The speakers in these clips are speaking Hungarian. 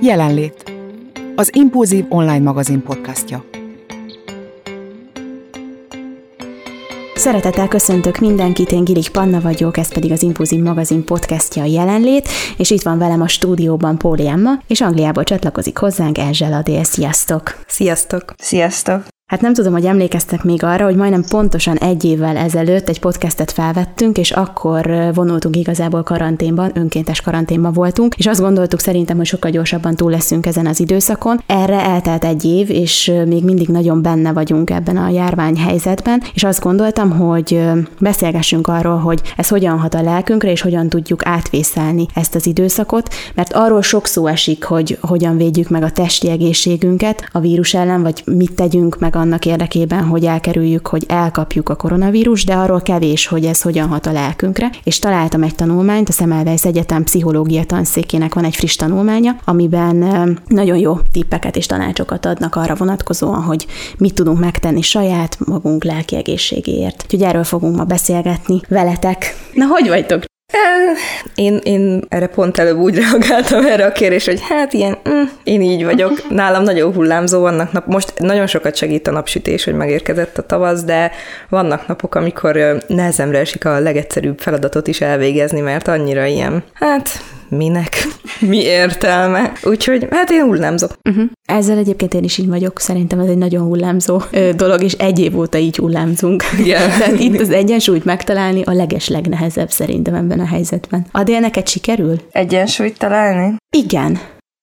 Jelenlét. Az Impulzív online magazin podcastja. Szeretettel köszöntök mindenkit, én Gilik Panna vagyok, ez pedig az Impulzív magazin podcastja a jelenlét, és itt van velem a stúdióban Póli Emma, és Angliából csatlakozik hozzánk Erzsel Adél. Sziasztok! Sziasztok! Sziasztok! Hát nem tudom, hogy emlékeztek még arra, hogy majdnem pontosan egy évvel ezelőtt egy podcastet felvettünk, és akkor vonultunk igazából karanténban, önkéntes karanténban voltunk, és azt gondoltuk szerintem, hogy sokkal gyorsabban túl leszünk ezen az időszakon. Erre eltelt egy év, és még mindig nagyon benne vagyunk ebben a járványhelyzetben, és azt gondoltam, hogy beszélgessünk arról, hogy ez hogyan hat a lelkünkre, és hogyan tudjuk átvészelni ezt az időszakot, mert arról sok szó esik, hogy hogyan védjük meg a testi egészségünket a vírus ellen, vagy mit tegyünk meg annak érdekében, hogy elkerüljük, hogy elkapjuk a koronavírus, de arról kevés, hogy ez hogyan hat a lelkünkre. És találtam egy tanulmányt, a Semmelweis Egyetem pszichológia tanszékének van egy friss tanulmánya, amiben nagyon jó tippeket és tanácsokat adnak arra vonatkozóan, hogy mit tudunk megtenni saját magunk lelki egészségéért. Úgyhogy erről fogunk ma beszélgetni veletek. Na, hogy vagytok? Én, én erre pont előbb úgy reagáltam erre a kérés, hogy hát ilyen, mm, én így vagyok. Nálam nagyon hullámzó vannak nap. Most nagyon sokat segít a napsütés, hogy megérkezett a tavasz, de vannak napok, amikor nehezemre esik a legegyszerűbb feladatot is elvégezni, mert annyira ilyen, hát minek, mi értelme. Úgyhogy hát én hullámzok. Uh-huh. Ezzel egyébként én is így vagyok. Szerintem ez egy nagyon hullámzó ö, dolog, és egy év óta így hullámzunk. Igen. Tehát itt az egyensúlyt megtalálni a leges legnehezebb szerintem ebben a helyzetben. Adél, neked sikerül? Egyensúlyt találni? Igen.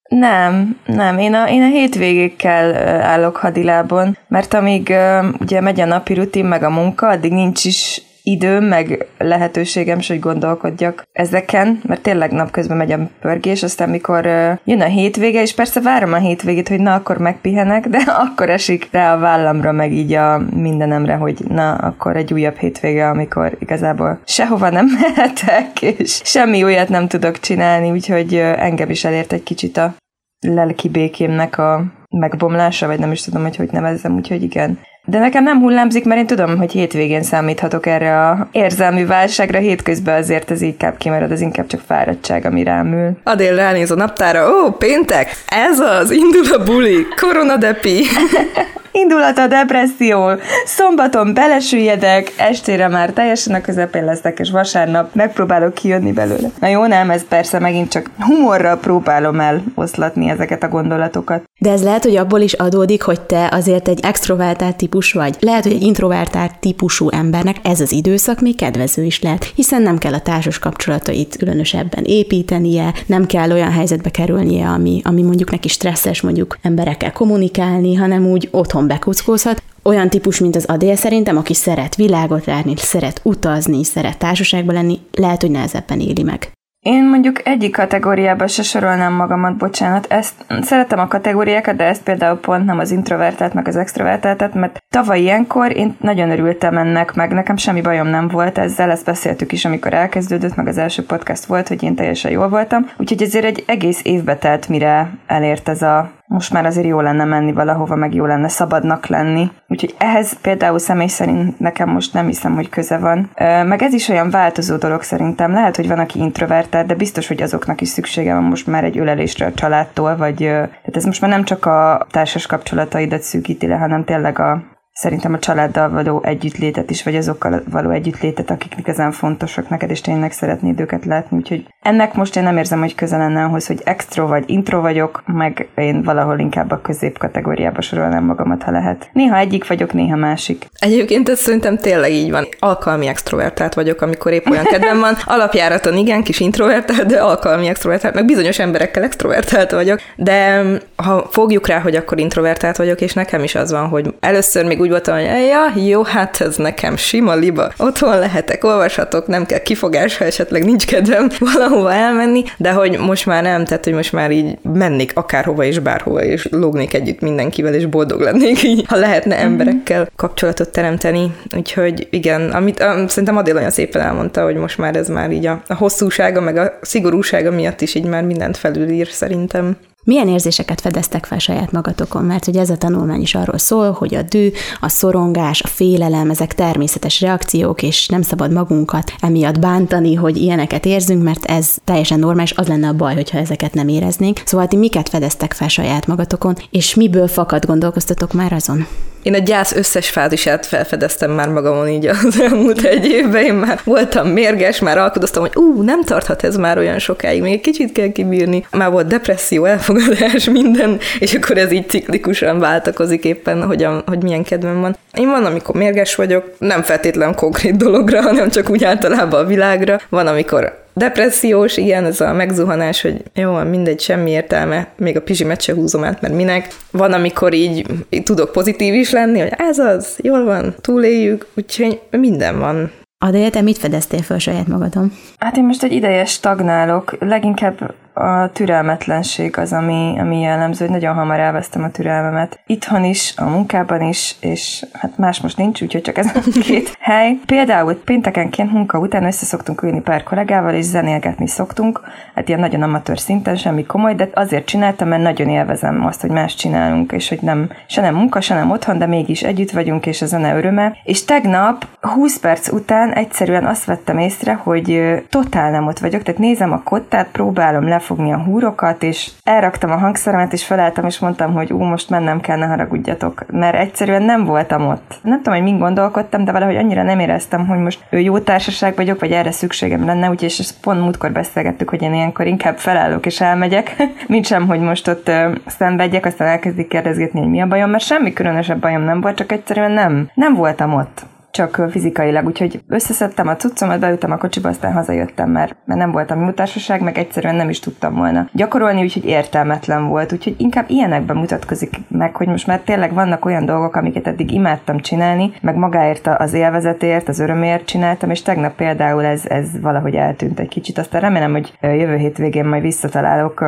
Nem, nem. Én a, én a hétvégékkel állok hadilábon, mert amíg ugye megy a napi rutin, meg a munka, addig nincs is időm, meg lehetőségem, hogy gondolkodjak ezeken, mert tényleg napközben megy a pörgés, aztán mikor jön a hétvége, és persze várom a hétvégét, hogy na, akkor megpihenek, de akkor esik rá a vállamra, meg így a mindenemre, hogy na, akkor egy újabb hétvége, amikor igazából sehova nem mehetek, és semmi újat nem tudok csinálni, úgyhogy uh, engem is elért egy kicsit a lelki békémnek a megbomlása, vagy nem is tudom, hogy hogy nevezzem, úgyhogy igen. De nekem nem hullámzik, mert én tudom, hogy hétvégén számíthatok erre a érzelmi válságra, hétközben azért ez inkább kimarad, az inkább csak fáradtság, ami rám ül. Adél ránéz a naptára, ó, péntek, ez az, indul a buli, koronadepi. Indulat a depresszió, szombaton belesüljedek, estére már teljesen a közepén leszek, és vasárnap megpróbálok kijönni belőle. Na jó, nem, ez persze megint csak humorral próbálom eloszlatni ezeket a gondolatokat. De ez lehet, hogy abból is adódik, hogy te azért egy extrovertált típus vagy. Lehet, hogy egy introvertált típusú embernek ez az időszak még kedvező is lehet, hiszen nem kell a társas kapcsolatait különösebben építenie, nem kell olyan helyzetbe kerülnie, ami, ami mondjuk neki stresszes, mondjuk emberekkel kommunikálni, hanem úgy otthon bekuckózhat. Olyan típus, mint az Adél szerintem, aki szeret világot látni, szeret utazni, szeret társaságban lenni, lehet, hogy nehezebben éli meg. Én mondjuk egyik kategóriába se sorolnám magamat, bocsánat. Ezt szeretem a kategóriákat, de ezt például pont nem az introvertált, meg az extrovertáltat, mert tavaly ilyenkor én nagyon örültem ennek, meg nekem semmi bajom nem volt ezzel, ezt beszéltük is, amikor elkezdődött, meg az első podcast volt, hogy én teljesen jól voltam. Úgyhogy ezért egy egész évbe telt, mire elért ez a most már azért jó lenne menni valahova, meg jó lenne szabadnak lenni. Úgyhogy ehhez például személy szerint nekem most nem hiszem, hogy köze van. Meg ez is olyan változó dolog szerintem. Lehet, hogy van, aki introvertált, de biztos, hogy azoknak is szüksége van most már egy ölelésre a családtól, vagy tehát ez most már nem csak a társas kapcsolataidat szűkíti le, hanem tényleg a szerintem a családdal való együttlétet is, vagy azokkal való együttlétet, akik igazán fontosak neked, és tényleg szeretnéd őket látni. Úgyhogy ennek most én nem érzem, hogy közel lenne ahhoz, hogy extro vagy intro vagyok, meg én valahol inkább a közép kategóriába sorolnám magamat, ha lehet. Néha egyik vagyok, néha másik. Egyébként ez szerintem tényleg így van. Alkalmi extrovertált vagyok, amikor épp olyan kedvem van. Alapjáraton igen, kis introvertált, de alkalmi extrovertált, meg bizonyos emberekkel extrovertált vagyok. De ha fogjuk rá, hogy akkor introvertált vagyok, és nekem is az van, hogy először még úgy voltam, hogy ja, jó, hát ez nekem sima liba. Otthon lehetek, olvashatok, nem kell kifogás, ha esetleg nincs kedvem valahova elmenni, de hogy most már nem, tehát hogy most már így mennék akárhova és bárhova, és lógnék együtt mindenkivel, és boldog lennék így, ha lehetne mhm. emberekkel kapcsolatot teremteni. Úgyhogy igen, amit um, szerintem Adél olyan szépen elmondta, hogy most már ez már így a, a hosszúsága, meg a szigorúsága miatt is így már mindent felülír szerintem. Milyen érzéseket fedeztek fel saját magatokon? Mert ugye ez a tanulmány is arról szól, hogy a dű, a szorongás, a félelem, ezek természetes reakciók, és nem szabad magunkat emiatt bántani, hogy ilyeneket érzünk, mert ez teljesen normális, az lenne a baj, hogyha ezeket nem éreznénk. Szóval ti miket fedeztek fel saját magatokon, és miből fakad gondolkoztatok már azon? Én a gyász összes fázisát felfedeztem már magamon így az elmúlt egy évben. Én már voltam mérges, már alkudoztam, hogy ú, nem tarthat ez már olyan sokáig, még egy kicsit kell kibírni. Már volt depresszió, elfogadás, minden, és akkor ez így ciklikusan váltakozik éppen, hogy, a, hogy milyen kedvem van. Én van, amikor mérges vagyok, nem feltétlen konkrét dologra, hanem csak úgy általában a világra. Van, amikor depressziós, igen, ez a megzuhanás, hogy jó, mindegy, semmi értelme, még a pizsimet se húzom át, mert minek. Van, amikor így, így tudok pozitív is lenni, hogy ez az, jól van, túléljük, úgyhogy minden van. Adél, te mit fedeztél fel saját magadon? Hát én most egy ideje stagnálok, leginkább a türelmetlenség az, ami, ami jellemző, hogy nagyon hamar elvesztem a türelmemet. Itthon is, a munkában is, és hát más most nincs, úgyhogy csak ez a két hely. Például péntekenként munka után össze szoktunk ülni pár kollégával, és zenélgetni szoktunk, hát ilyen nagyon amatőr szinten, semmi komoly, de azért csináltam, mert nagyon élvezem azt, hogy más csinálunk, és hogy nem, se nem munka, se nem otthon, de mégis együtt vagyunk, és a zene öröme. És tegnap 20 perc után egyszerűen azt vettem észre, hogy totál nem ott vagyok, tehát nézem a kottát, próbálom le felfogni a húrokat, és elraktam a hangszeremet, és felálltam, és mondtam, hogy ú, most mennem kell, ne haragudjatok, mert egyszerűen nem voltam ott. Nem tudom, hogy mind gondolkodtam, de valahogy annyira nem éreztem, hogy most ő jó társaság vagyok, vagy erre szükségem lenne, úgyhogy és ezt pont múltkor beszélgettük, hogy én ilyenkor inkább felállok és elmegyek, mint sem, hogy most ott ö, szenvedjek, aztán elkezdik kérdezgetni, hogy mi a bajom, mert semmi különösebb bajom nem volt, csak egyszerűen nem, nem voltam ott csak fizikailag, úgyhogy összeszedtem a cuccomat, beültem a kocsiba, aztán hazajöttem, mert, mert nem voltam mutatásosság, meg egyszerűen nem is tudtam volna gyakorolni, úgyhogy értelmetlen volt, úgyhogy inkább ilyenekben mutatkozik meg, hogy most már tényleg vannak olyan dolgok, amiket eddig imádtam csinálni, meg magáért az élvezetért, az örömért csináltam, és tegnap például ez, ez valahogy eltűnt egy kicsit, aztán remélem, hogy jövő hétvégén majd visszatalálok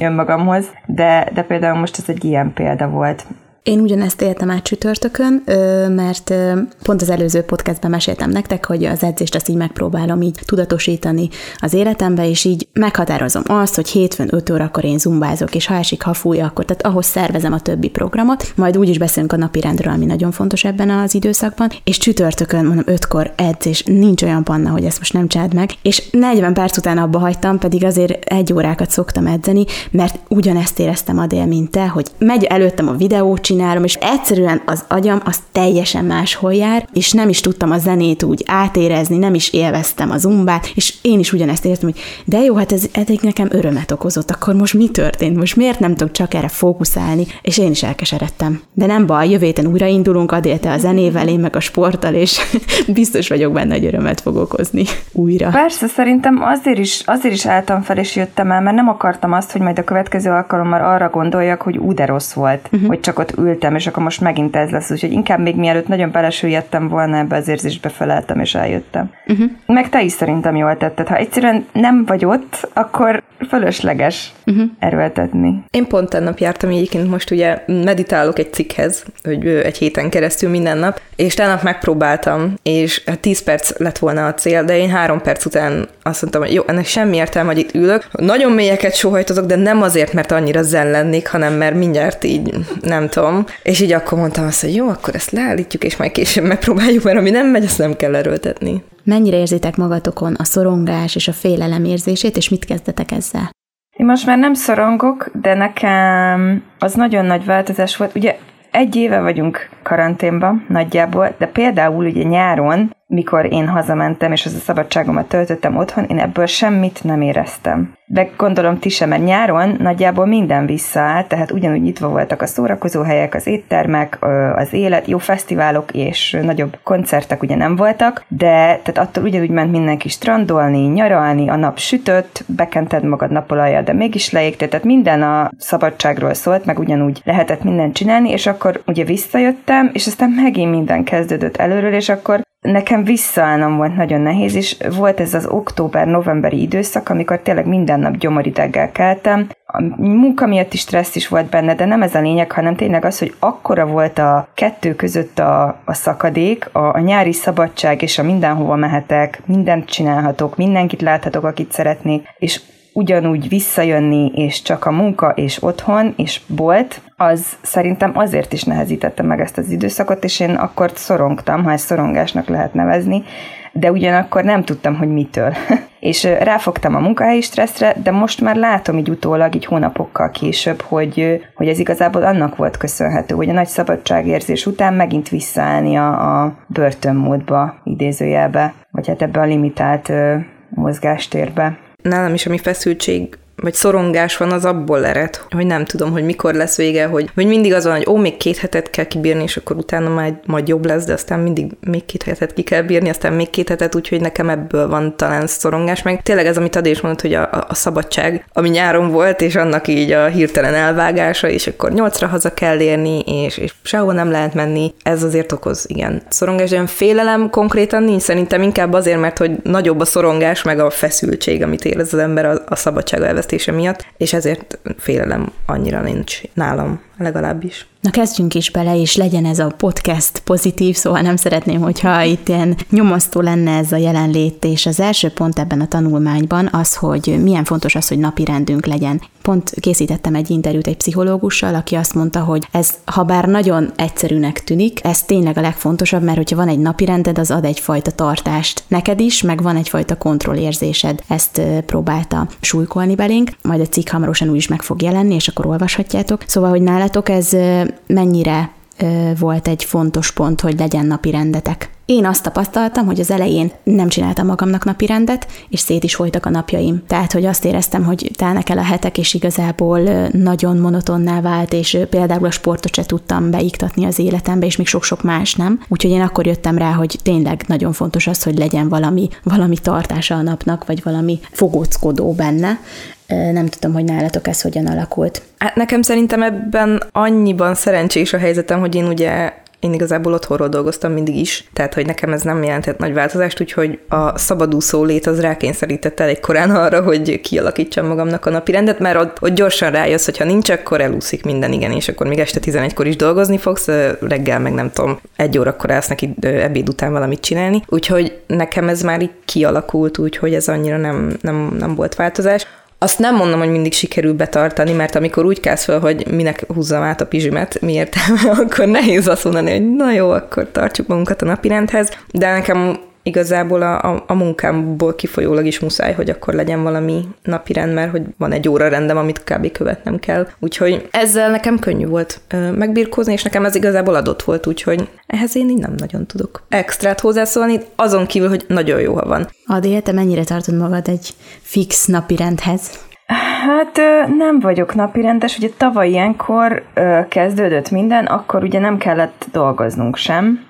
önmagamhoz, de, de például most ez egy ilyen példa volt. Én ugyanezt éltem át csütörtökön, mert pont az előző podcastben meséltem nektek, hogy az edzést azt így megpróbálom így tudatosítani az életembe, és így meghatározom azt, hogy hétfőn 5 órakor én zumbázok, és ha esik, ha fúj, akkor tehát ahhoz szervezem a többi programot, majd úgy is beszélünk a napi rendről, ami nagyon fontos ebben az időszakban, és csütörtökön mondom 5-kor edzés, nincs olyan panna, hogy ezt most nem csád meg, és 40 perc után abba hagytam, pedig azért egy órákat szoktam edzeni, mert ugyanezt éreztem a dél, mint te, hogy megy előttem a videó, csinálom, és egyszerűen az agyam az teljesen máshol jár, és nem is tudtam a zenét úgy átérezni, nem is élveztem a zumbát, és én is ugyanezt értem, hogy de jó, hát ez eddig nekem örömet okozott, akkor most mi történt? Most miért nem tudok csak erre fókuszálni? És én is elkeseredtem. De nem baj, jövő héten újraindulunk, adél te a zenével, én meg a sporttal, és biztos vagyok benne, hogy örömet fog okozni újra. Persze, szerintem azért is, azért is álltam fel, és jöttem el, mert nem akartam azt, hogy majd a következő alkalommal arra gondoljak, hogy ú, de rossz volt, uh-huh. hogy csak ott ültem, és akkor most megint ez lesz. Úgyhogy inkább még mielőtt nagyon belesüllyedtem volna ebbe az érzésbe, feleltem és eljöttem. Uh-huh. Meg te is szerintem jól tetted. Ha egyszerűen nem vagy ott, akkor fölösleges uh-huh. erőltetni. Én pont tennap jártam egyébként most ugye meditálok egy cikkhez, hogy egy héten keresztül minden nap, és tegnap megpróbáltam, és 10 perc lett volna a cél, de én három perc után azt mondtam, hogy jó, ennek semmi értelme, hogy itt ülök. Nagyon mélyeket sóhajtozok, de nem azért, mert annyira zen lennék, hanem mert mindjárt így, nem tudom. És így akkor mondtam azt, hogy jó, akkor ezt leállítjuk, és majd később megpróbáljuk, mert ami nem megy, azt nem kell erőltetni. Mennyire érzitek magatokon a szorongás és a félelem érzését, és mit kezdetek ezzel? Én most már nem szorongok, de nekem az nagyon nagy változás volt. Ugye egy éve vagyunk karanténban nagyjából, de például ugye nyáron mikor én hazamentem, és az a szabadságomat töltöttem otthon, én ebből semmit nem éreztem. De gondolom ti sem, mert nyáron nagyjából minden visszaállt, tehát ugyanúgy nyitva voltak a szórakozóhelyek, az éttermek, az élet, jó fesztiválok és nagyobb koncertek ugye nem voltak, de tehát attól ugyanúgy ment mindenki strandolni, nyaralni, a nap sütött, bekented magad napolajjal, de mégis leégte, tehát minden a szabadságról szólt, meg ugyanúgy lehetett mindent csinálni, és akkor ugye visszajöttem, és aztán megint minden kezdődött előről, és akkor nekem visszaállnom volt nagyon nehéz, és volt ez az október-novemberi időszak, amikor tényleg minden nap gyomorideggel keltem. A munka miatt is stressz is volt benne, de nem ez a lényeg, hanem tényleg az, hogy akkora volt a kettő között a, a szakadék, a, a nyári szabadság és a mindenhova mehetek, mindent csinálhatok, mindenkit láthatok, akit szeretnék, és ugyanúgy visszajönni, és csak a munka, és otthon, és bolt, az szerintem azért is nehezítette meg ezt az időszakot, és én akkor szorongtam, ha ezt szorongásnak lehet nevezni, de ugyanakkor nem tudtam, hogy mitől. és ráfogtam a munkahelyi stresszre, de most már látom így utólag, így hónapokkal később, hogy, hogy ez igazából annak volt köszönhető, hogy a nagy szabadságérzés után megint visszaállni a, a börtönmódba, idézőjelbe, vagy hát ebbe a limitált mozgástérbe. Nálam is, ami feszültség vagy szorongás van, az abból ered, hogy nem tudom, hogy mikor lesz vége, hogy, hogy mindig az van, hogy ó, még két hetet kell kibírni, és akkor utána majd, majd jobb lesz, de aztán mindig még két hetet ki kell bírni, aztán még két hetet, úgyhogy nekem ebből van talán szorongás, meg tényleg ez, amit Adés mondott, hogy a, a szabadság, ami nyáron volt, és annak így a hirtelen elvágása, és akkor nyolcra haza kell érni, és, és sehol nem lehet menni, ez azért okoz, igen, szorongás, de félelem konkrétan nincs, szerintem inkább azért, mert hogy nagyobb a szorongás, meg a feszültség, amit érez az ember a, a szabadság elvesztése miatt, és ezért félelem annyira nincs nálam legalábbis. Na kezdjünk is bele, és legyen ez a podcast pozitív, szóval nem szeretném, hogyha itt ilyen nyomasztó lenne ez a jelenlét, és az első pont ebben a tanulmányban az, hogy milyen fontos az, hogy napi rendünk legyen. Pont készítettem egy interjút egy pszichológussal, aki azt mondta, hogy ez, ha bár nagyon egyszerűnek tűnik, ez tényleg a legfontosabb, mert hogyha van egy napi rended, az ad egyfajta tartást neked is, meg van egyfajta kontrollérzésed. Ezt próbálta súlykolni belénk, majd a cikk hamarosan úgy is meg fog jelenni, és akkor olvashatjátok. Szóval, hogy nálatok ez mennyire volt egy fontos pont, hogy legyen napi rendetek? Én azt tapasztaltam, hogy az elején nem csináltam magamnak napi rendet, és szét is folytak a napjaim. Tehát, hogy azt éreztem, hogy telnek el a hetek, és igazából nagyon monotonná vált, és például a sportot se tudtam beiktatni az életembe, és még sok-sok más nem. Úgyhogy én akkor jöttem rá, hogy tényleg nagyon fontos az, hogy legyen valami, valami tartása a napnak, vagy valami fogóckodó benne. Nem tudom, hogy nálatok ez hogyan alakult. Hát nekem szerintem ebben annyiban szerencsés a helyzetem, hogy én ugye én igazából otthonról dolgoztam mindig is, tehát hogy nekem ez nem jelentett nagy változást, úgyhogy a szabadúszó lét az rákényszerített elég korán arra, hogy kialakítsam magamnak a napi rendet, mert ott, ott gyorsan rájössz, hogy ha nincs, akkor elúszik minden, igen, és akkor még este 11-kor is dolgozni fogsz, reggel meg nem tudom, egy órakor állsz neki ebéd után valamit csinálni, úgyhogy nekem ez már így kialakult, úgyhogy ez annyira nem, nem, nem volt változás. Azt nem mondom, hogy mindig sikerül betartani, mert amikor úgy kezd fel, hogy minek húzzam át a pizsimet, miért, akkor nehéz azt mondani, hogy na jó, akkor tartsuk magunkat a napirendhez, de nekem igazából a, a, a munkámból kifolyólag is muszáj, hogy akkor legyen valami napirend, mert hogy van egy óra rendem, amit kb. követnem kell. Úgyhogy ezzel nekem könnyű volt megbirkózni, és nekem ez igazából adott volt, úgyhogy ehhez én így nem nagyon tudok extrát hozzászólni, azon kívül, hogy nagyon jó, ha van. Adi, te mennyire tartod magad egy fix napirendhez? Hát nem vagyok napirendes, ugye tavaly ilyenkor kezdődött minden, akkor ugye nem kellett dolgoznunk sem,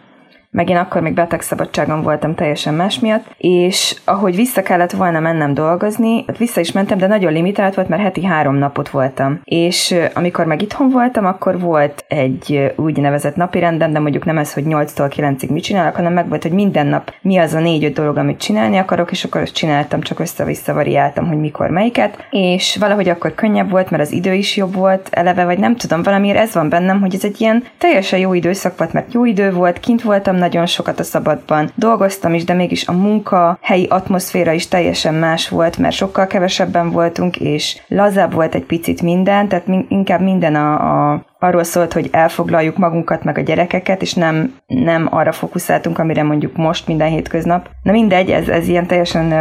meg én akkor még betegszabadságon voltam teljesen más miatt, és ahogy vissza kellett volna mennem dolgozni, hát vissza is mentem, de nagyon limitált volt, mert heti három napot voltam. És amikor meg itthon voltam, akkor volt egy úgynevezett napi rendem, de mondjuk nem ez, hogy 8-tól 9-ig mit csinálok, hanem meg volt, hogy minden nap mi az a négy-öt dolog, amit csinálni akarok, és akkor azt csináltam, csak össze-vissza variáltam, hogy mikor melyiket, és valahogy akkor könnyebb volt, mert az idő is jobb volt eleve, vagy nem tudom, valamiért ez van bennem, hogy ez egy ilyen teljesen jó időszak volt, mert jó idő volt, kint voltam nagyon sokat a szabadban. Dolgoztam is, de mégis a munka, helyi atmoszféra is teljesen más volt, mert sokkal kevesebben voltunk, és lazább volt egy picit minden, tehát inkább minden a, a arról szólt, hogy elfoglaljuk magunkat meg a gyerekeket, és nem, nem arra fókuszáltunk, amire mondjuk most minden hétköznap. Na mindegy, ez, ez ilyen teljesen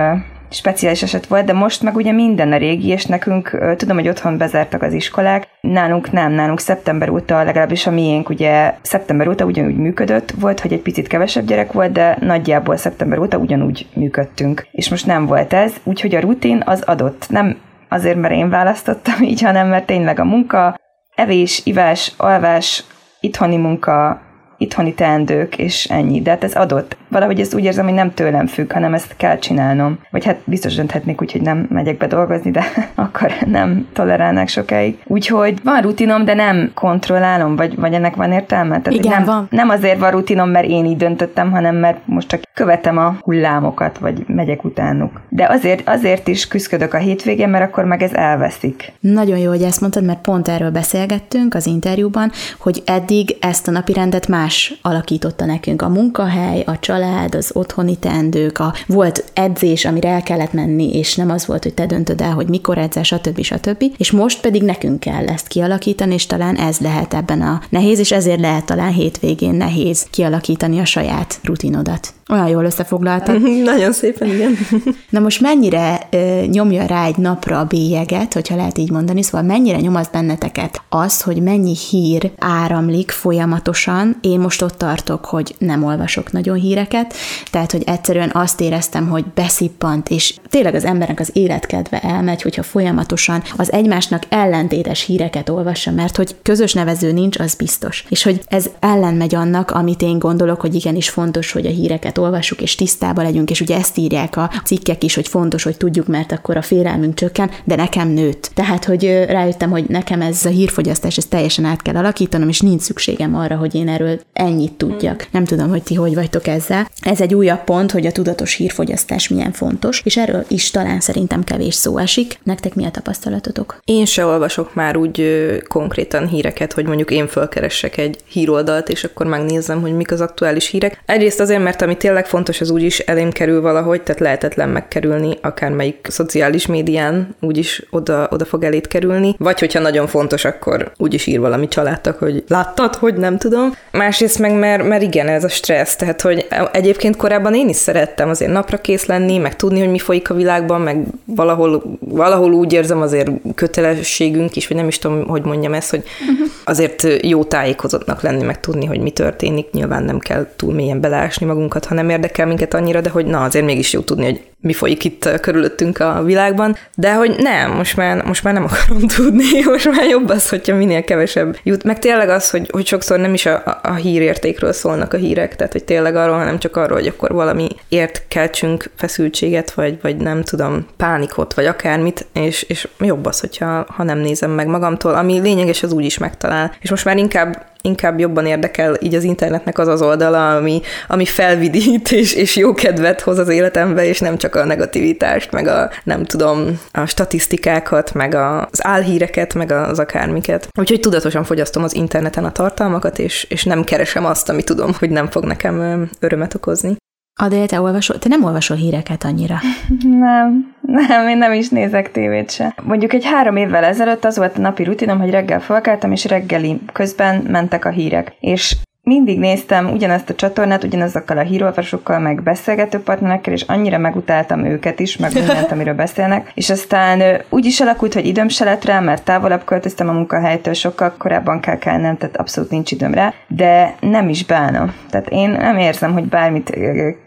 speciális eset volt, de most meg ugye minden a régi, és nekünk, tudom, hogy otthon bezártak az iskolák, nálunk nem, nálunk szeptember óta, legalábbis a miénk ugye szeptember óta ugyanúgy működött, volt, hogy egy picit kevesebb gyerek volt, de nagyjából szeptember óta ugyanúgy működtünk. És most nem volt ez, úgyhogy a rutin az adott. Nem azért, mert én választottam így, hanem mert tényleg a munka, evés, ivás, alvás, itthoni munka, itthoni teendők, és ennyi. De hát ez adott. Valahogy ezt úgy érzem, hogy nem tőlem függ, hanem ezt kell csinálnom. Vagy hát biztos dönthetnék úgy, hogy nem megyek be dolgozni, de akkor nem tolerálnak sokáig. Úgyhogy van rutinom, de nem kontrollálom, vagy, vagy ennek van értelme? Tehát Igen, nem, van. nem azért van rutinom, mert én így döntöttem, hanem mert most csak követem a hullámokat, vagy megyek utánuk. De azért, azért is küzdök a hétvégén, mert akkor meg ez elveszik. Nagyon jó, hogy ezt mondtad, mert pont erről beszélgettünk az interjúban, hogy eddig ezt a napirendet már más alakította nekünk a munkahely, a család, az otthoni teendők, a volt edzés, amire el kellett menni, és nem az volt, hogy te döntöd el, hogy mikor edzel, stb. stb. És most pedig nekünk kell ezt kialakítani, és talán ez lehet ebben a nehéz, és ezért lehet talán hétvégén nehéz kialakítani a saját rutinodat. Olyan jól összefoglaltad. Nagyon szépen, igen. Na most mennyire ö, nyomja rá egy napra a bélyeget, hogyha lehet így mondani, szóval mennyire nyom az benneteket az, hogy mennyi hír áramlik folyamatosan. Én most ott tartok, hogy nem olvasok nagyon híreket, tehát, hogy egyszerűen azt éreztem, hogy beszippant, és tényleg az embernek az életkedve elmegy, hogyha folyamatosan az egymásnak ellentétes híreket olvassa, mert hogy közös nevező nincs, az biztos. És hogy ez ellen megy annak, amit én gondolok, hogy igenis fontos, hogy a híreket olvassuk, és tisztában legyünk, és ugye ezt írják a cikkek is, hogy fontos, hogy tudjuk, mert akkor a félelmünk csökken, de nekem nőtt. Tehát, hogy rájöttem, hogy nekem ez a hírfogyasztás, ez teljesen át kell alakítanom, és nincs szükségem arra, hogy én erről ennyit tudjak. Nem tudom, hogy ti hogy vagytok ezzel. Ez egy újabb pont, hogy a tudatos hírfogyasztás milyen fontos, és erről is talán szerintem kevés szó esik. Nektek mi a tapasztalatotok? Én se olvasok már úgy ö, konkrétan híreket, hogy mondjuk én fölkeressek egy híroldalt, és akkor megnézem, hogy mik az aktuális hírek. Egyrészt azért, mert amit tényleg fontos, az úgyis elém kerül valahogy, tehát lehetetlen megkerülni, akármelyik szociális médián úgyis oda, oda fog elét kerülni. Vagy hogyha nagyon fontos, akkor úgyis ír valami családtak, hogy láttad, hogy nem tudom. Másrészt meg, mert, mert igen, ez a stressz, tehát hogy egyébként korábban én is szerettem azért napra kész lenni, meg tudni, hogy mi folyik a világban, meg valahol, valahol úgy érzem azért kötelességünk is, vagy nem is tudom, hogy mondjam ezt, hogy uh-huh. azért jó tájékozottnak lenni, meg tudni, hogy mi történik. Nyilván nem kell túl mélyen beleásni magunkat, nem érdekel minket annyira, de hogy na, azért mégis jó tudni, hogy mi folyik itt körülöttünk a világban, de hogy nem, most már, most már nem akarom tudni, most már jobb az, hogyha minél kevesebb jut. Meg tényleg az, hogy, hogy sokszor nem is a, a hírértékről szólnak a hírek, tehát hogy tényleg arról, hanem csak arról, hogy akkor valami ért keltsünk feszültséget, vagy, vagy nem tudom, pánikot, vagy akármit, és, és jobb az, hogyha ha nem nézem meg magamtól, ami lényeges, az úgy is megtalál. És most már inkább inkább jobban érdekel így az internetnek az az oldala, ami, ami felvidít és, és jó kedvet hoz az életembe, és nem csak a negativitást, meg a nem tudom, a statisztikákat, meg az álhíreket, meg az akármiket. Úgyhogy tudatosan fogyasztom az interneten a tartalmakat, és, és nem keresem azt, ami tudom, hogy nem fog nekem örömet okozni. Adél, te olvasol? Te nem olvasol híreket annyira. Nem, nem, én nem is nézek tévét se. Mondjuk egy három évvel ezelőtt az volt a napi rutinom, hogy reggel felkeltem, és reggeli közben mentek a hírek. És mindig néztem ugyanezt a csatornát, ugyanazokkal a hírolvasókkal, meg beszélgető partnerekkel, és annyira megutáltam őket is, meg mindent, amiről beszélnek. És aztán úgy is alakult, hogy időm se lett rá, mert távolabb költöztem a munkahelytől, sokkal korábban kell kellene, tehát abszolút nincs időm rá, de nem is bánom. Tehát én nem érzem, hogy bármit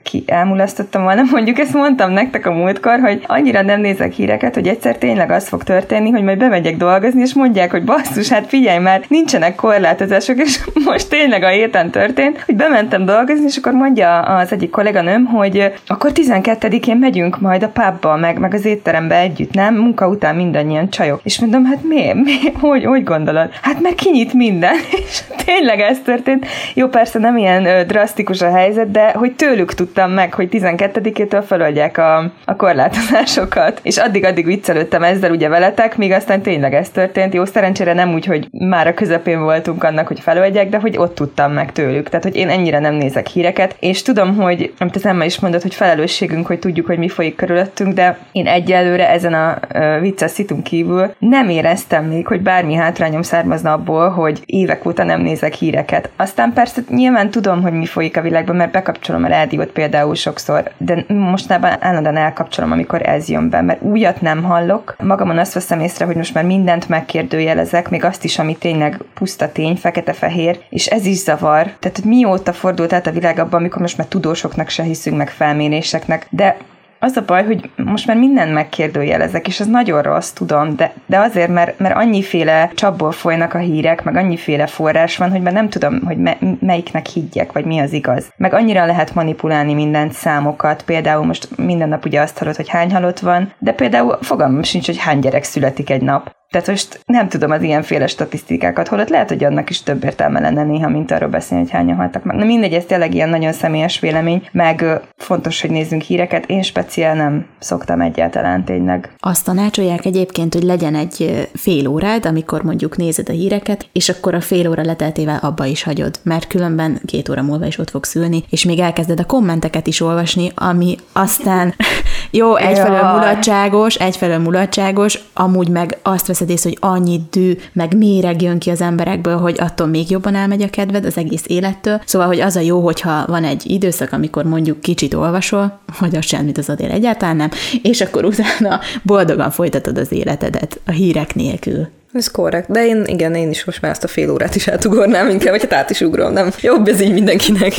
ki elmulasztottam volna. Mondjuk ezt mondtam nektek a múltkor, hogy annyira nem nézek híreket, hogy egyszer tényleg az fog történni, hogy majd bemegyek dolgozni, és mondják, hogy basszus, hát figyelj már, nincsenek korlátozások, és most tényleg a héten történt, hogy bementem dolgozni, és akkor mondja az egyik kolléganőm, hogy akkor 12-én megyünk majd a pubba, meg, meg az étterembe együtt, nem? Munka után mindannyian csajok. És mondom, hát mi? mi? Hogy, hogy gondolod? Hát meg kinyit minden. És tényleg ez történt. Jó, persze nem ilyen ö, drasztikus a helyzet, de hogy tőlük tudtam meg, hogy 12-től feladják a, a korlátozásokat. És addig-addig viccelődtem ezzel ugye veletek, míg aztán tényleg ez történt. Jó, szerencsére nem úgy, hogy már a közepén voltunk annak, hogy feladják, de hogy ott tudtam meg tőlük. Tehát, hogy én ennyire nem nézek híreket, és tudom, hogy, amit az Emma is mondott, hogy felelősségünk, hogy tudjuk, hogy mi folyik körülöttünk, de én egyelőre ezen a uh, vicces szitunk kívül nem éreztem még, hogy bármi hátrányom származna abból, hogy évek óta nem nézek híreket. Aztán persze nyilván tudom, hogy mi folyik a világban, mert bekapcsolom a rádiót például sokszor, de mostanában állandóan elkapcsolom, amikor ez jön be, mert újat nem hallok. Magamon azt veszem észre, hogy most már mindent megkérdőjelezek, még azt is, ami tényleg puszta tény, fekete-fehér, és ez is zavar, tehát, hogy mióta fordult át a világ abban, amikor most már tudósoknak se hiszünk, meg felméréseknek, de az a baj, hogy most már minden megkérdőjelezek, és ez nagyon rossz, tudom, de, de azért, mert, mert annyiféle csapból folynak a hírek, meg annyiféle forrás van, hogy már nem tudom, hogy me, melyiknek higgyek, vagy mi az igaz. Meg annyira lehet manipulálni mindent számokat, például most minden nap ugye azt hallod, hogy hány halott van, de például fogalmam sincs, hogy hány gyerek születik egy nap. Tehát most nem tudom az ilyenféle statisztikákat, holott lehet, hogy annak is több értelme lenne néha, mint arról beszélni, hogy hányan haltak meg. Na mindegy, ez tényleg ilyen nagyon személyes vélemény, meg fontos, hogy nézzünk híreket. Én speciál nem szoktam egyáltalán tényleg. Azt tanácsolják egyébként, hogy legyen egy fél órád, amikor mondjuk nézed a híreket, és akkor a fél óra leteltével abba is hagyod, mert különben két óra múlva is ott fogsz ülni, és még elkezded a kommenteket is olvasni, ami aztán jó, egyfelől mulatságos, egyfelől mulatságos, amúgy meg azt veszed észre, hogy annyi dű, meg méreg jön ki az emberekből, hogy attól még jobban elmegy a kedved az egész élettől. Szóval, hogy az a jó, hogyha van egy időszak, amikor mondjuk kicsit olvasol, vagy az semmit az adél egyáltalán nem, és akkor utána boldogan folytatod az életedet a hírek nélkül. Ez korrekt. De én, igen, én is most már ezt a fél órát is átugornám inkább, vagy hát át is ugrom, nem? Jobb ez így mindenkinek.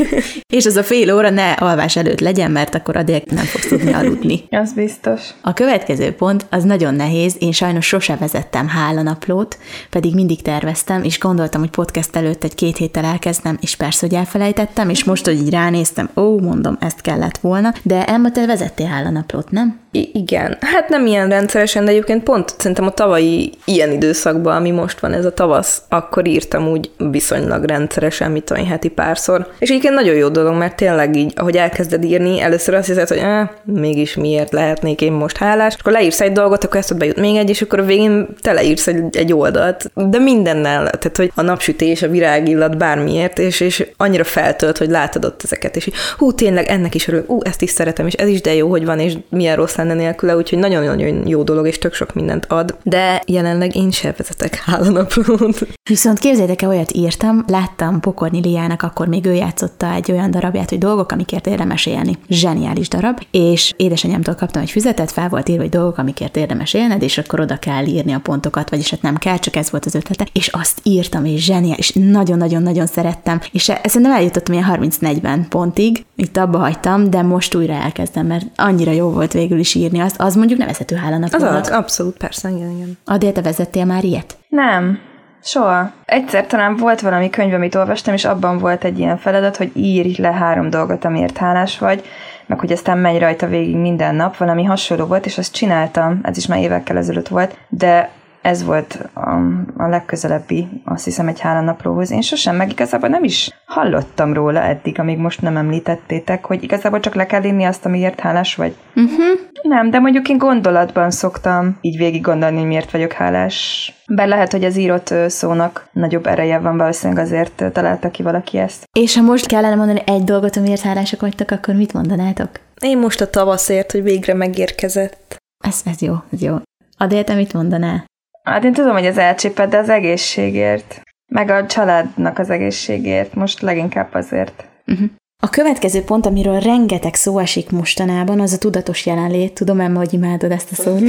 És az a fél óra ne alvás előtt legyen, mert akkor addig nem fogsz tudni aludni. Az biztos. A következő pont az nagyon nehéz, én sajnos sose vezettem hálanaplót, pedig mindig terveztem, és gondoltam, hogy podcast előtt egy két héttel elkezdem, és persze, hogy elfelejtettem, és most, hogy így ránéztem, ó, mondom, ezt kellett volna, de Emma, te vezettél hálanaplót, nem? I- igen. Hát nem ilyen rendszeresen, de egyébként pont szerintem a tavalyi ilyen időszakban, ami most van, ez a tavasz, akkor írtam úgy viszonylag rendszeresen, mit tudom, heti párszor. És egyébként nagyon jó dolog, mert tényleg így, ahogy elkezded írni, először azt hiszed, hogy eh, mégis miért lehetnék én most hálás. És akkor leírsz egy dolgot, akkor ezt bejut még egy, és akkor a végén teleírsz egy, egy oldalt. De mindennel, tehát hogy a napsütés, a virágillat, bármiért, és, és annyira feltölt, hogy látod ott ezeket, és így, hú, tényleg ennek is örülök, ú, ezt is szeretem, és ez is de jó, hogy van, és milyen rossz lenne nélküle, úgyhogy nagyon-nagyon jó dolog, és tök sok mindent ad. De jelenleg én sem vezetek hálanaplót. Viszont képzeljétek el, olyat írtam, láttam Pokorni Liának, akkor még ő játszotta egy olyan darabját, hogy dolgok, amikért érdemes élni. Zseniális darab, és édesanyámtól kaptam egy füzetet, fel volt írva, hogy dolgok, amikért érdemes élned, és akkor oda kell írni a pontokat, vagyis hát nem kell, csak ez volt az ötlete. És azt írtam, és zseniális, és nagyon-nagyon-nagyon szerettem. És e- szerintem eljutottam ilyen 30-40 pontig, itt abba hagytam, de most újra elkezdem, mert annyira jó volt végül is írni azt, az mondjuk nevezhető hálának Az az, abszolút, persze, igen, igen. Adél, te vezettél már ilyet? Nem, soha. Egyszer talán volt valami könyv, amit olvastam, és abban volt egy ilyen feladat, hogy írj le három dolgot, amiért hálás vagy, meg hogy aztán menj rajta végig minden nap, valami hasonló volt, és azt csináltam, ez is már évekkel ezelőtt volt, de ez volt a, a legközelebbi, azt hiszem, egy hálanaplóhoz. Én sosem, meg igazából nem is hallottam róla eddig, amíg most nem említettétek, hogy igazából csak le kell írni azt, amiért hálás vagy. Uh-huh. Nem, de mondjuk én gondolatban szoktam így végig gondolni, hogy miért vagyok hálás. Bár lehet, hogy az írott szónak nagyobb ereje van, valószínűleg azért találta ki valaki ezt. És ha most kellene mondani egy dolgot, amiért hálásak vagytok, akkor mit mondanátok? Én most a tavaszért, hogy végre megérkezett. Ez, ez jó, ez jó. Adél, te mit mondanál? Hát én tudom, hogy az elcséped, de az egészségért. Meg a családnak az egészségért. Most leginkább azért. Uh-huh. A következő pont, amiről rengeteg szó esik mostanában, az a tudatos jelenlét. Tudom, Emma, hogy imádod ezt a szót.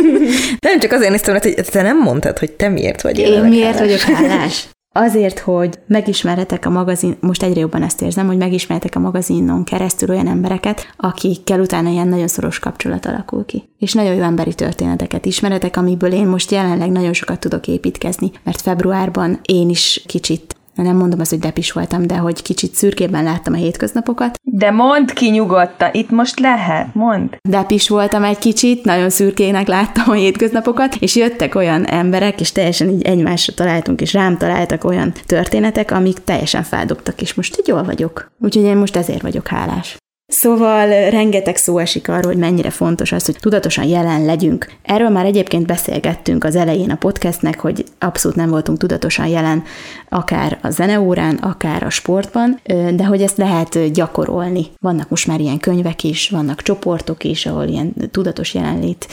nem, csak azért néztem, hogy te nem mondtad, hogy te miért vagy Én miért hálás. vagyok hálás? Azért, hogy megismerhetek a magazin, most egyre jobban ezt érzem, hogy megismerhetek a magazinon keresztül olyan embereket, akikkel utána ilyen nagyon szoros kapcsolat alakul ki. És nagyon jó emberi történeteket ismeretek, amiből én most jelenleg nagyon sokat tudok építkezni, mert februárban én is kicsit nem mondom azt, hogy depis voltam, de hogy kicsit szürkében láttam a hétköznapokat. De mondd ki nyugodtan, itt most lehet, mond. Depis voltam egy kicsit, nagyon szürkének láttam a hétköznapokat, és jöttek olyan emberek, és teljesen így egymásra találtunk, és rám találtak olyan történetek, amik teljesen feldobtak, és most így jól vagyok. Úgyhogy én most ezért vagyok hálás. Szóval rengeteg szó esik arról, hogy mennyire fontos az, hogy tudatosan jelen legyünk. Erről már egyébként beszélgettünk az elején a podcastnek, hogy abszolút nem voltunk tudatosan jelen, akár a zeneórán, akár a sportban, de hogy ezt lehet gyakorolni. Vannak most már ilyen könyvek is, vannak csoportok is, ahol ilyen tudatos jelenlét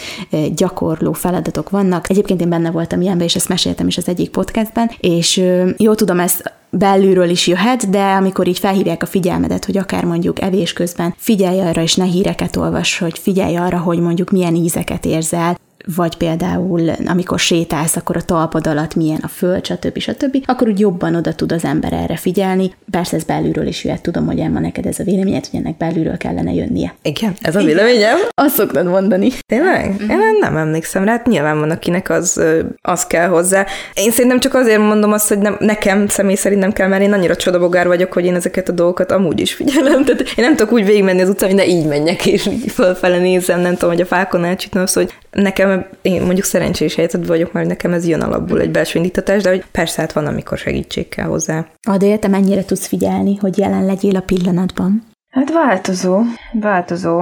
gyakorló feladatok vannak. Egyébként én benne voltam ilyenben, és ezt meséltem is az egyik podcastben, és jó tudom, ezt belülről is jöhet, de amikor így felhívják a figyelmedet, hogy akár mondjuk evés közben figyelj arra, és ne híreket olvas, hogy figyelj arra, hogy mondjuk milyen ízeket érzel, vagy például amikor sétálsz, akkor a talpad alatt milyen a föld, stb. stb., akkor úgy jobban oda tud az ember erre figyelni. Persze ez belülről is jöhet, tudom, hogy Emma neked ez a véleményed, hogy ennek belülről kellene jönnie. Igen, ez a véleményem. Azt szoktad mondani. Tényleg? Mm-hmm. Én nem emlékszem rá, hát nyilván van, akinek az, az kell hozzá. Én szerintem csak azért mondom azt, hogy nem, nekem személy szerint nem kell, mert én annyira csodabogár vagyok, hogy én ezeket a dolgokat amúgy is figyelem. Tehát én nem tudok úgy végigmenni az utcán, hogy ne így menjek, és így fölfele nézem, nem tudom, hogy a fákon elcsítom azt, hogy nekem nekem, én mondjuk szerencsés helyzetben vagyok, mert nekem ez jön alapból egy belső indítatás, de hogy persze hát van, amikor segítség kell hozzá. Adél, te mennyire tudsz figyelni, hogy jelen legyél a pillanatban? Hát változó, változó.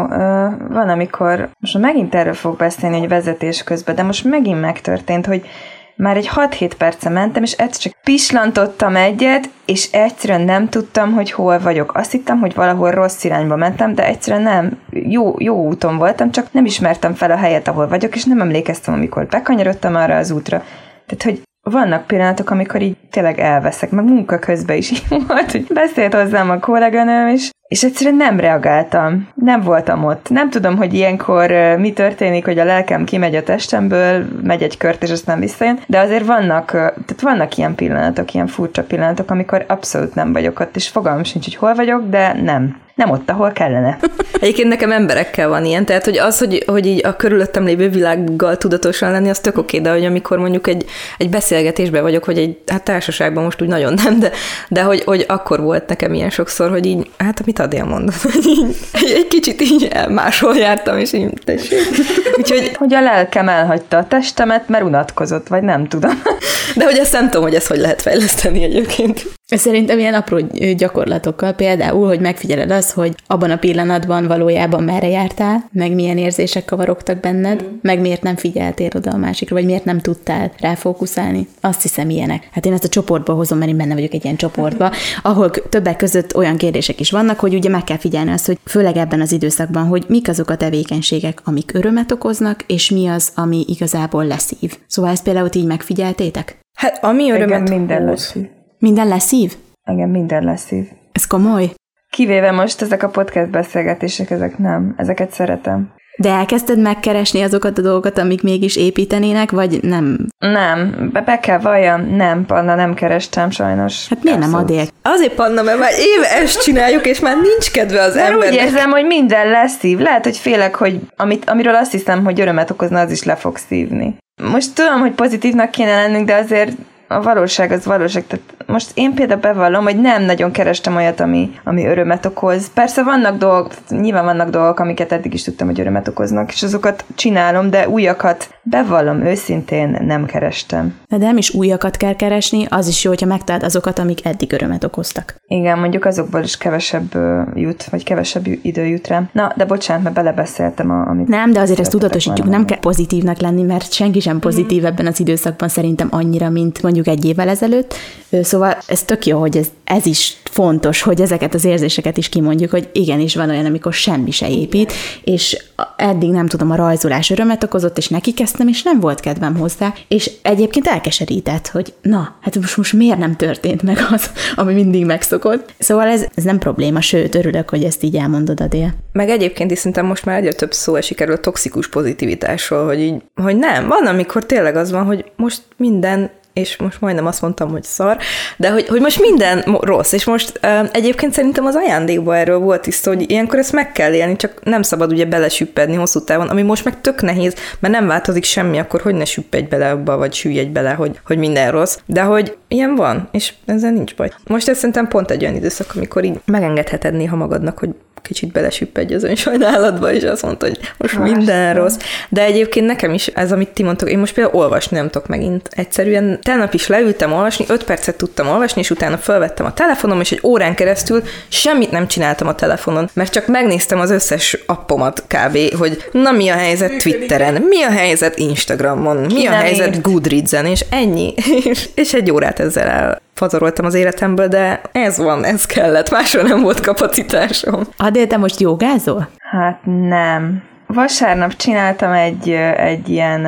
Van, amikor, most megint erről fog beszélni, hogy vezetés közben, de most megint megtörtént, hogy már egy 6-7 perce mentem, és egyszer csak pislantottam egyet, és egyszerűen nem tudtam, hogy hol vagyok. Azt hittem, hogy valahol rossz irányba mentem, de egyszerűen nem. Jó, jó úton voltam, csak nem ismertem fel a helyet, ahol vagyok, és nem emlékeztem, amikor bekanyarodtam arra az útra. Tehát, hogy vannak pillanatok, amikor így tényleg elveszek, meg munka közben is így volt, hogy beszélt hozzám a kolléganőm, és és egyszerűen nem reagáltam. Nem voltam ott. Nem tudom, hogy ilyenkor mi történik, hogy a lelkem kimegy a testemből, megy egy kört, és aztán visszajön, de azért vannak, tehát vannak ilyen pillanatok, ilyen furcsa pillanatok, amikor abszolút nem vagyok ott, és fogalmam sincs, hogy hol vagyok, de nem nem ott, ahol kellene. Egyébként nekem emberekkel van ilyen, tehát hogy az, hogy, hogy így a körülöttem lévő világgal tudatosan lenni, az tök oké, de hogy amikor mondjuk egy, egy beszélgetésben vagyok, vagy egy hát társaságban most úgy nagyon nem, de, de hogy, hogy akkor volt nekem ilyen sokszor, hogy így, hát amit Adél mondott, hogy így, egy kicsit így máshol jártam, és így tessék. Úgyhogy, hogy a lelkem elhagyta a testemet, mert unatkozott, vagy nem tudom. De hogy ezt nem tudom, hogy ezt hogy lehet fejleszteni egyébként. Szerintem ilyen apró gyakorlatokkal, például, hogy megfigyeled azt, hogy abban a pillanatban valójában merre jártál, meg milyen érzések kavarogtak benned, mm. meg miért nem figyeltél oda a másikra, vagy miért nem tudtál ráfókuszálni. Azt hiszem ilyenek. Hát én ezt a csoportba hozom, mert én benne vagyok egy ilyen csoportba, ahol többek között olyan kérdések is vannak, hogy ugye meg kell figyelni azt, hogy főleg ebben az időszakban, hogy mik azok a tevékenységek, amik örömet okoznak, és mi az, ami igazából leszív. Szóval ezt például így megfigyeltétek? Hát ami örömet Igen, minden leszív. Minden leszív? Igen, minden leszív. Ez komoly? Kivéve most ezek a podcast beszélgetések, ezek nem. Ezeket szeretem. De elkezdted megkeresni azokat a dolgokat, amik mégis építenének, vagy nem? Nem, be, be kell valljam, nem, Panna, nem kerestem sajnos. Hát miért Abszolút. nem adél? Azért, Panna, mert már éve ezt csináljuk, és már nincs kedve az ember. úgy érzem, hogy minden leszív. Lehet, hogy félek, hogy amit, amiről azt hiszem, hogy örömet okozna, az is le fog szívni. Most tudom, hogy pozitívnak kéne lennünk, de azért a valóság az valóság. Tehát most én például bevallom, hogy nem nagyon kerestem olyat, ami, ami örömet okoz. Persze vannak dolgok, nyilván vannak dolgok, amiket eddig is tudtam, hogy örömet okoznak, és azokat csinálom, de újakat bevallom őszintén nem kerestem. De nem is újakat kell keresni, az is jó, hogyha megtaláld azokat, amik eddig örömet okoztak. Igen, mondjuk azokból is kevesebb jut, vagy kevesebb idő jut rám. Na, de bocsánat, mert belebeszéltem, a, amit... Nem, de azért ezt tudatosítjuk, nem kell pozitívnak lenni, mert senki sem pozitív mm. ebben az időszakban szerintem annyira, mint mondjuk egy évvel ezelőtt. Szóval ez tök jó, hogy ez, ez is fontos, hogy ezeket az érzéseket is kimondjuk, hogy igenis van olyan, amikor semmi se épít, és eddig nem tudom, a rajzolás örömet okozott, és neki kezdtem, és nem volt kedvem hozzá, és egyébként elkeserített, hogy na, hát most, most miért nem történt meg az, ami mindig megszokott. Szóval ez, ez nem probléma, sőt, örülök, hogy ezt így elmondod, Adél. Meg egyébként is szerintem most már egyre több szó esik erről a toxikus pozitivitásról, hogy így, hogy nem, van, amikor tényleg az van, hogy most minden és most majdnem azt mondtam, hogy szar, de hogy, hogy most minden rossz, és most uh, egyébként szerintem az ajándékban erről volt is szó, hogy ilyenkor ezt meg kell élni, csak nem szabad ugye belesüppedni hosszú távon, ami most meg tök nehéz, mert nem változik semmi, akkor hogy ne süppedj bele abba, vagy süllyedj bele, hogy, hogy minden rossz, de hogy ilyen van, és ezzel nincs baj. Most ez szerintem pont egy olyan időszak, amikor így megengedheted néha magadnak, hogy kicsit belesüppedj az önsajnálatba, és azt mondta, hogy most Más, minden rossz. De egyébként nekem is ez, amit ti mondtok, én most például olvasni nem tudok megint. Egyszerűen tegnap is leültem olvasni, öt percet tudtam olvasni, és utána felvettem a telefonom, és egy órán keresztül semmit nem csináltam a telefonon, mert csak megnéztem az összes appomat kb., hogy na mi a helyzet Twitteren, mi a helyzet Instagramon, mi a helyzet. Goodreads-en, és ennyi. és egy órát ezzel el pazaroltam az életemből, de ez van, ez kellett, másra nem volt kapacitásom. Adél, te most jogázol? Hát nem. Vasárnap csináltam egy, egy ilyen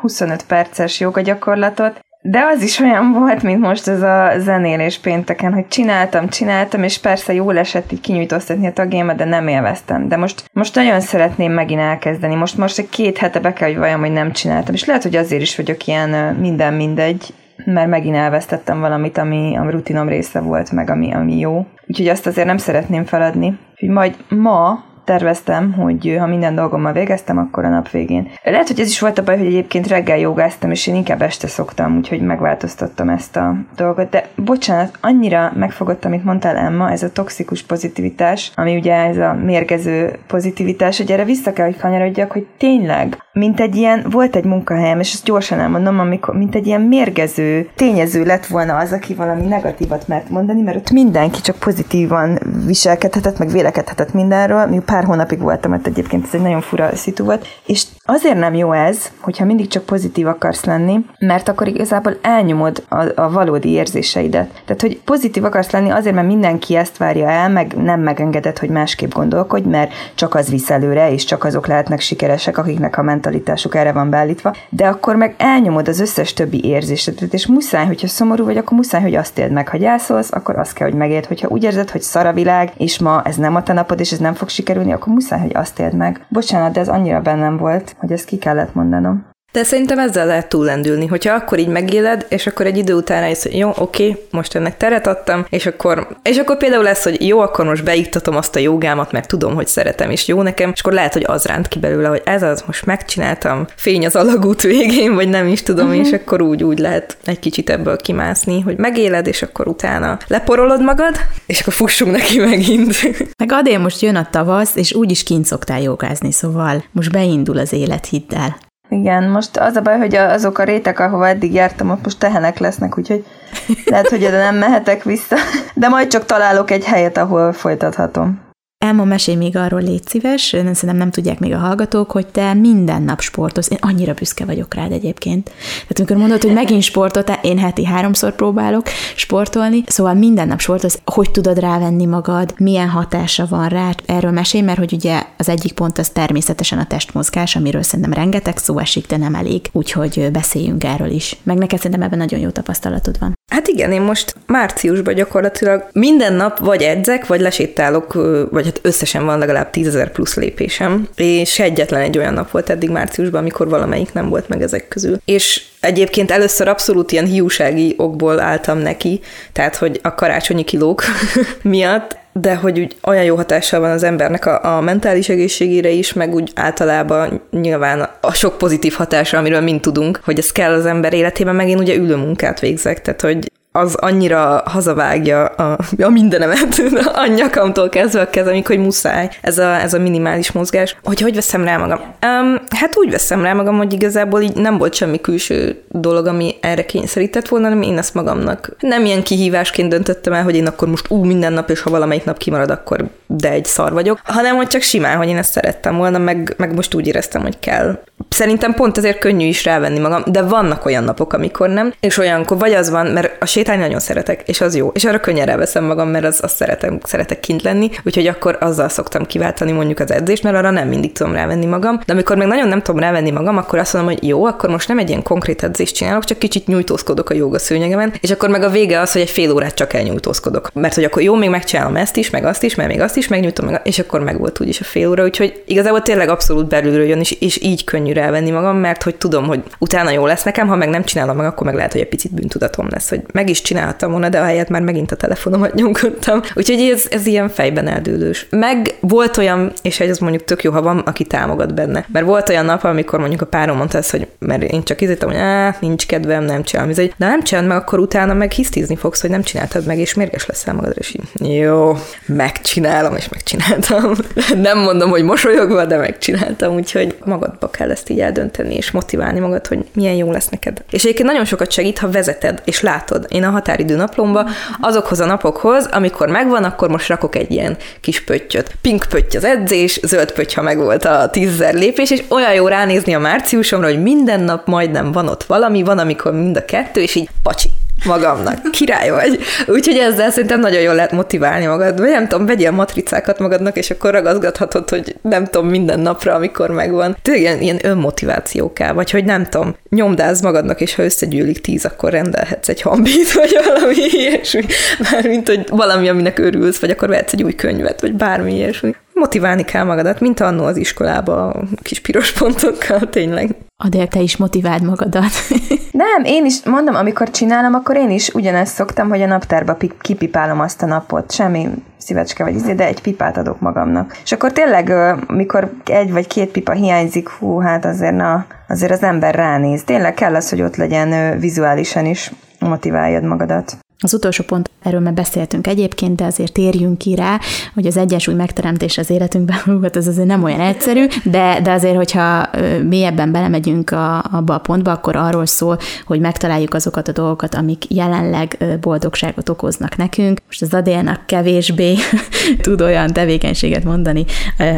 25 perces joga gyakorlatot, de az is olyan volt, mint most ez a zenélés pénteken, hogy csináltam, csináltam, és persze jól esett így kinyújtóztatni a tagjaimat, de nem élveztem. De most, most nagyon szeretném megint elkezdeni. Most most egy két hete be kell, hogy vajon, hogy nem csináltam. És lehet, hogy azért is vagyok ilyen minden mindegy, mert megint elvesztettem valamit, ami a rutinom része volt, meg ami, ami jó. Úgyhogy azt azért nem szeretném feladni. Úgyhogy majd ma terveztem, hogy ha minden dolgommal végeztem, akkor a nap végén. Lehet, hogy ez is volt a baj, hogy egyébként reggel jogáztam, és én inkább este szoktam, úgyhogy megváltoztattam ezt a dolgot. De bocsánat, annyira megfogott, amit mondtál Emma, ez a toxikus pozitivitás, ami ugye ez a mérgező pozitivitás, hogy erre vissza kell, hogy kanyarodjak, hogy tényleg, mint egy ilyen, volt egy munkahelyem, és ezt gyorsan elmondom, amikor, mint egy ilyen mérgező tényező lett volna az, aki valami negatívat mert mondani, mert ott mindenki csak pozitívan viselkedhetett, meg vélekedhetett mindenről. Mi pár hónapig voltam, mert egyébként ez egy nagyon fura szitu volt. És azért nem jó ez, hogyha mindig csak pozitív akarsz lenni, mert akkor igazából elnyomod a, a valódi érzéseidet. Tehát, hogy pozitív akarsz lenni azért, mert mindenki ezt várja el, meg nem megengedett, hogy másképp gondolkodj, mert csak az visz előre, és csak azok lehetnek sikeresek, akiknek a mentalitásuk erre van beállítva, de akkor meg elnyomod az összes többi érzésedet, és muszáj, hogyha szomorú vagy, akkor muszáj, hogy azt éld meg, ha gyászolsz, akkor azt kell, hogy megéld, hogyha úgy érzed, hogy szar a világ, és ma ez nem a te napod, és ez nem fog sikerülni, akkor muszáj, hogy azt éld meg. Bocsánat, de ez annyira bennem volt, hogy ezt ki kellett mondanom. De szerintem ezzel lehet túllendülni, hogyha akkor így megéled, és akkor egy idő után rájössz, hogy jó, oké, most ennek teret adtam, és akkor, és akkor például lesz, hogy jó, akkor most beiktatom azt a jogámat, mert tudom, hogy szeretem, és jó nekem, és akkor lehet, hogy az ránt ki belőle, hogy ez az, most megcsináltam, fény az alagút végén, vagy nem is tudom, uh-huh. és akkor úgy, úgy lehet egy kicsit ebből kimászni, hogy megéled, és akkor utána leporolod magad, és akkor fussunk neki megint. Meg adén most jön a tavasz, és úgy is kint szoktál jogázni, szóval most beindul az élet, hidd el. Igen, most az a baj, hogy azok a rétek, ahova eddig jártam, ott most tehenek lesznek, úgyhogy lehet, hogy oda nem mehetek vissza, de majd csak találok egy helyet, ahol folytathatom. Elma, mesélj még arról, légy szíves, szerintem nem tudják még a hallgatók, hogy te minden nap sportolsz. Én annyira büszke vagyok rád egyébként. Tehát amikor mondod, hogy megint sportoltál, én heti háromszor próbálok sportolni, szóval minden nap sportolsz. Hogy tudod rávenni magad, milyen hatása van rá? Erről mesélj, mert hogy ugye az egyik pont az természetesen a testmozgás, amiről szerintem rengeteg szó esik, de nem elég. Úgyhogy beszéljünk erről is. Meg neked szerintem ebben nagyon jó tapasztalatod van. Hát igen, én most márciusban gyakorlatilag minden nap vagy edzek, vagy lesétálok, vagy hát összesen van legalább tízezer plusz lépésem, és egyetlen egy olyan nap volt eddig márciusban, amikor valamelyik nem volt meg ezek közül. És egyébként először abszolút ilyen hiúsági okból álltam neki, tehát hogy a karácsonyi kilók miatt, de hogy úgy olyan jó hatással van az embernek a, a mentális egészségére is, meg úgy általában nyilván a sok pozitív hatása, amiről mind tudunk, hogy ez kell az ember életében, meg én ugye ülő munkát végzek, tehát hogy az annyira hazavágja a, a mindenemet, a nyakamtól kezdve a kezemig, hogy muszáj ez a, ez a minimális mozgás. Hogy hogy veszem rá magam? Um, hát úgy veszem rá magam, hogy igazából így nem volt semmi külső dolog, ami erre kényszerített volna, hanem én ezt magamnak nem ilyen kihívásként döntöttem el, hogy én akkor most ú, minden nap, és ha valamelyik nap kimarad, akkor de egy szar vagyok, hanem hogy csak simán, hogy én ezt szerettem volna, meg, meg most úgy éreztem, hogy kell. Szerintem pont ezért könnyű is rávenni magam, de vannak olyan napok, amikor nem, és olyankor vagy az van, mert a sétálni nagyon szeretek, és az jó, és arra könnyen ráveszem magam, mert az, az szeretem, szeretek kint lenni, úgyhogy akkor azzal szoktam kiváltani mondjuk az edzést, mert arra nem mindig tudom rávenni magam, de amikor meg nagyon nem tudom rávenni magam, akkor azt mondom, hogy jó, akkor most nem egy ilyen konkrét edzést csinálok, csak kicsit nyújtózkodok a joga szőnyegemen, és akkor meg a vége az, hogy egy fél órát csak elnyújtózkodok. Mert hogy akkor jó, még megcsinálom ezt is, meg azt is, meg még azt is megnyújtom, meg, és akkor meg volt úgyis a fél óra, úgyhogy igazából tényleg abszolút belülről jön, és, és így könnyű rávenni magam, mert hogy tudom, hogy utána jó lesz nekem, ha meg nem csinálom meg, akkor meg lehet, hogy egy picit bűntudatom lesz, hogy meg is csináltam volna, de ahelyett már megint a telefonomat nyomkodtam. Úgyhogy ez, ez ilyen fejben eldőlős. Meg volt olyan, és ez mondjuk tök jó, ha van, aki támogat benne. Mert volt olyan nap, amikor mondjuk a párom mondta ezt, hogy mert én csak izítem, hogy nincs kedvem, nem csinálom. Ez egy, de nem csinálod meg, akkor utána meg hisztizni fogsz, hogy nem csináltad meg, és mérges leszel magadra, és így, jó, megcsinálom, és megcsináltam. nem mondom, hogy mosolyogva, de megcsináltam, úgyhogy magadba kell ezt így eldönteni, és motiválni magad, hogy milyen jó lesz neked. És egyébként nagyon sokat segít, ha vezeted, és látod. Én a határidő naplomba azokhoz a napokhoz, amikor megvan, akkor most rakok egy ilyen kis pöttyöt. Pink pötty az edzés, zöld pötty, ha megvolt a tízzer lépés, és olyan jó ránézni a márciusomra, hogy minden nap majdnem van ott valami, van, amikor mind a kettő, és így pacsi, magamnak. Király vagy. Úgyhogy ezzel szerintem nagyon jól lehet motiválni magad. Vagy nem tudom, vegyél matricákat magadnak, és akkor ragaszgathatod, hogy nem tudom, minden napra, amikor megvan. Tényleg ilyen, ilyen önmotiváció kell, vagy hogy nem tudom, nyomdáz magadnak, és ha összegyűlik tíz, akkor rendelhetsz egy hambit, vagy valami ilyesmi. Mármint, hogy valami, aminek örülsz, vagy akkor vehetsz egy új könyvet, vagy bármi ilyesmi. Motiválni kell magadat, mint annó az iskolába a kis piros pontokkal, tényleg. Adél, te is motiváld magadat. Nem, én is, mondom, amikor csinálom, akkor én is ugyanezt szoktam, hogy a naptárba kipipálom azt a napot. Semmi szívecske vagy izé, de egy pipát adok magamnak. És akkor tényleg, mikor egy vagy két pipa hiányzik, hú, hát azért, na, azért az ember ránéz. Tényleg kell az, hogy ott legyen vizuálisan is, motiváljad magadat. Az utolsó pont, erről már beszéltünk egyébként, de azért térjünk ki rá, hogy az egyensúly megteremtés az életünkben, hát ez azért nem olyan egyszerű, de, de azért, hogyha mélyebben belemegyünk a, abba a pontba, akkor arról szól, hogy megtaláljuk azokat a dolgokat, amik jelenleg boldogságot okoznak nekünk. Most az Adélnak kevésbé tud olyan tevékenységet mondani,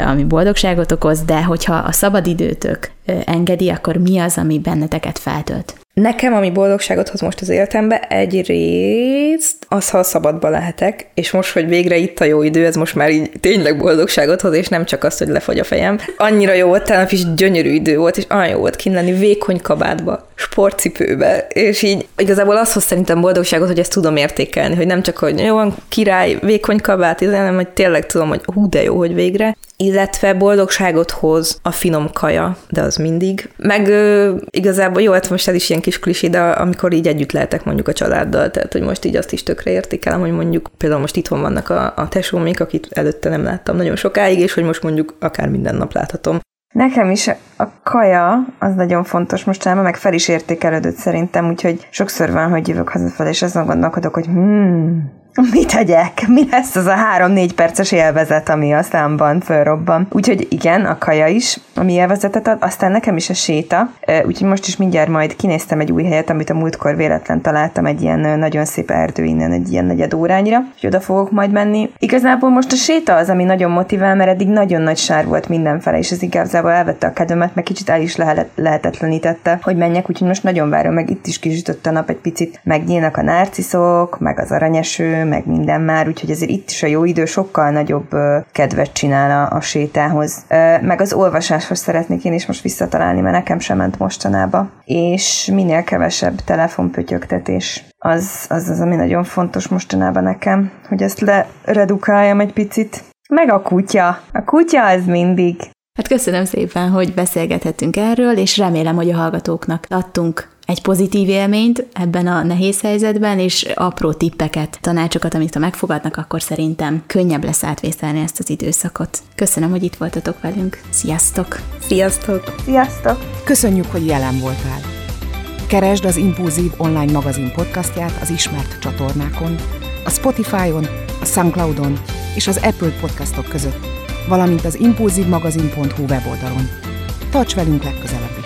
ami boldogságot okoz, de hogyha a szabadidőtök engedi, akkor mi az, ami benneteket feltölt? Nekem, ami boldogságot hoz most az életembe, egyrészt az, ha szabadba lehetek, és most, hogy végre itt a jó idő, ez most már így tényleg boldogságot hoz, és nem csak azt, hogy lefogy a fejem. Annyira jó volt, tegnap is gyönyörű idő volt, és olyan jó volt kint lenni vékony kabátba, sportcipőbe, és így igazából az hoz szerintem boldogságot, hogy ezt tudom értékelni, hogy nem csak, hogy jó király, vékony kabát, hanem, hogy tényleg tudom, hogy hú, de jó, hogy végre. Illetve boldogságot hoz a finom kaja, de az mindig. Meg ö, igazából jó, hát most ez is ilyen kis klisé, de amikor így együtt lehetek mondjuk a családdal, tehát hogy most így azt is tökre értékelem, hogy mondjuk például most itthon vannak a, a tesómik, akit előtte nem láttam nagyon sokáig, és hogy most mondjuk akár minden nap láthatom. Nekem is a kaja az nagyon fontos mostanában, meg fel is értékelődött szerintem, úgyhogy sokszor van, hogy jövök hazafelé, és azon gondolkodok, hogy hmm, mit tegyek? Mi lesz az a három-négy perces élvezet, ami a számban fölrobban? Úgyhogy igen, a kaja is, ami élvezetet ad, aztán nekem is a séta, úgyhogy most is mindjárt majd kinéztem egy új helyet, amit a múltkor véletlen találtam, egy ilyen nagyon szép erdő innen, egy ilyen negyed órányra, hogy oda fogok majd menni. Igazából most a séta az, ami nagyon motivál, mert eddig nagyon nagy sár volt mindenfele, és ez igazából elvette a kedvemet, meg kicsit el is lehet, lehetetlenítette, hogy menjek, úgyhogy most nagyon várom, meg itt is kisütött a nap egy picit, megnyílnak a narciszok, meg az aranyeső, meg minden már, úgyhogy azért itt is a jó idő sokkal nagyobb kedvet csinál a, a sétához. Meg az olvasáshoz szeretnék én is most visszatalálni, mert nekem sem ment mostanába. És minél kevesebb telefonpötyögtetés. Az, az az, ami nagyon fontos mostanában nekem, hogy ezt leredukáljam egy picit. Meg a kutya. A kutya az mindig. Hát köszönöm szépen, hogy beszélgethetünk erről, és remélem, hogy a hallgatóknak adtunk egy pozitív élményt ebben a nehéz helyzetben, és apró tippeket, tanácsokat, amit ha megfogadnak, akkor szerintem könnyebb lesz átvészelni ezt az időszakot. Köszönöm, hogy itt voltatok velünk. Sziasztok! Sziasztok! Sziasztok! Köszönjük, hogy jelen voltál! Keresd az Impulzív online magazin podcastját az ismert csatornákon, a Spotify-on, a Soundcloud-on és az Apple podcastok között, valamint az impulzívmagazin.hu weboldalon. Tarts velünk legközelebb!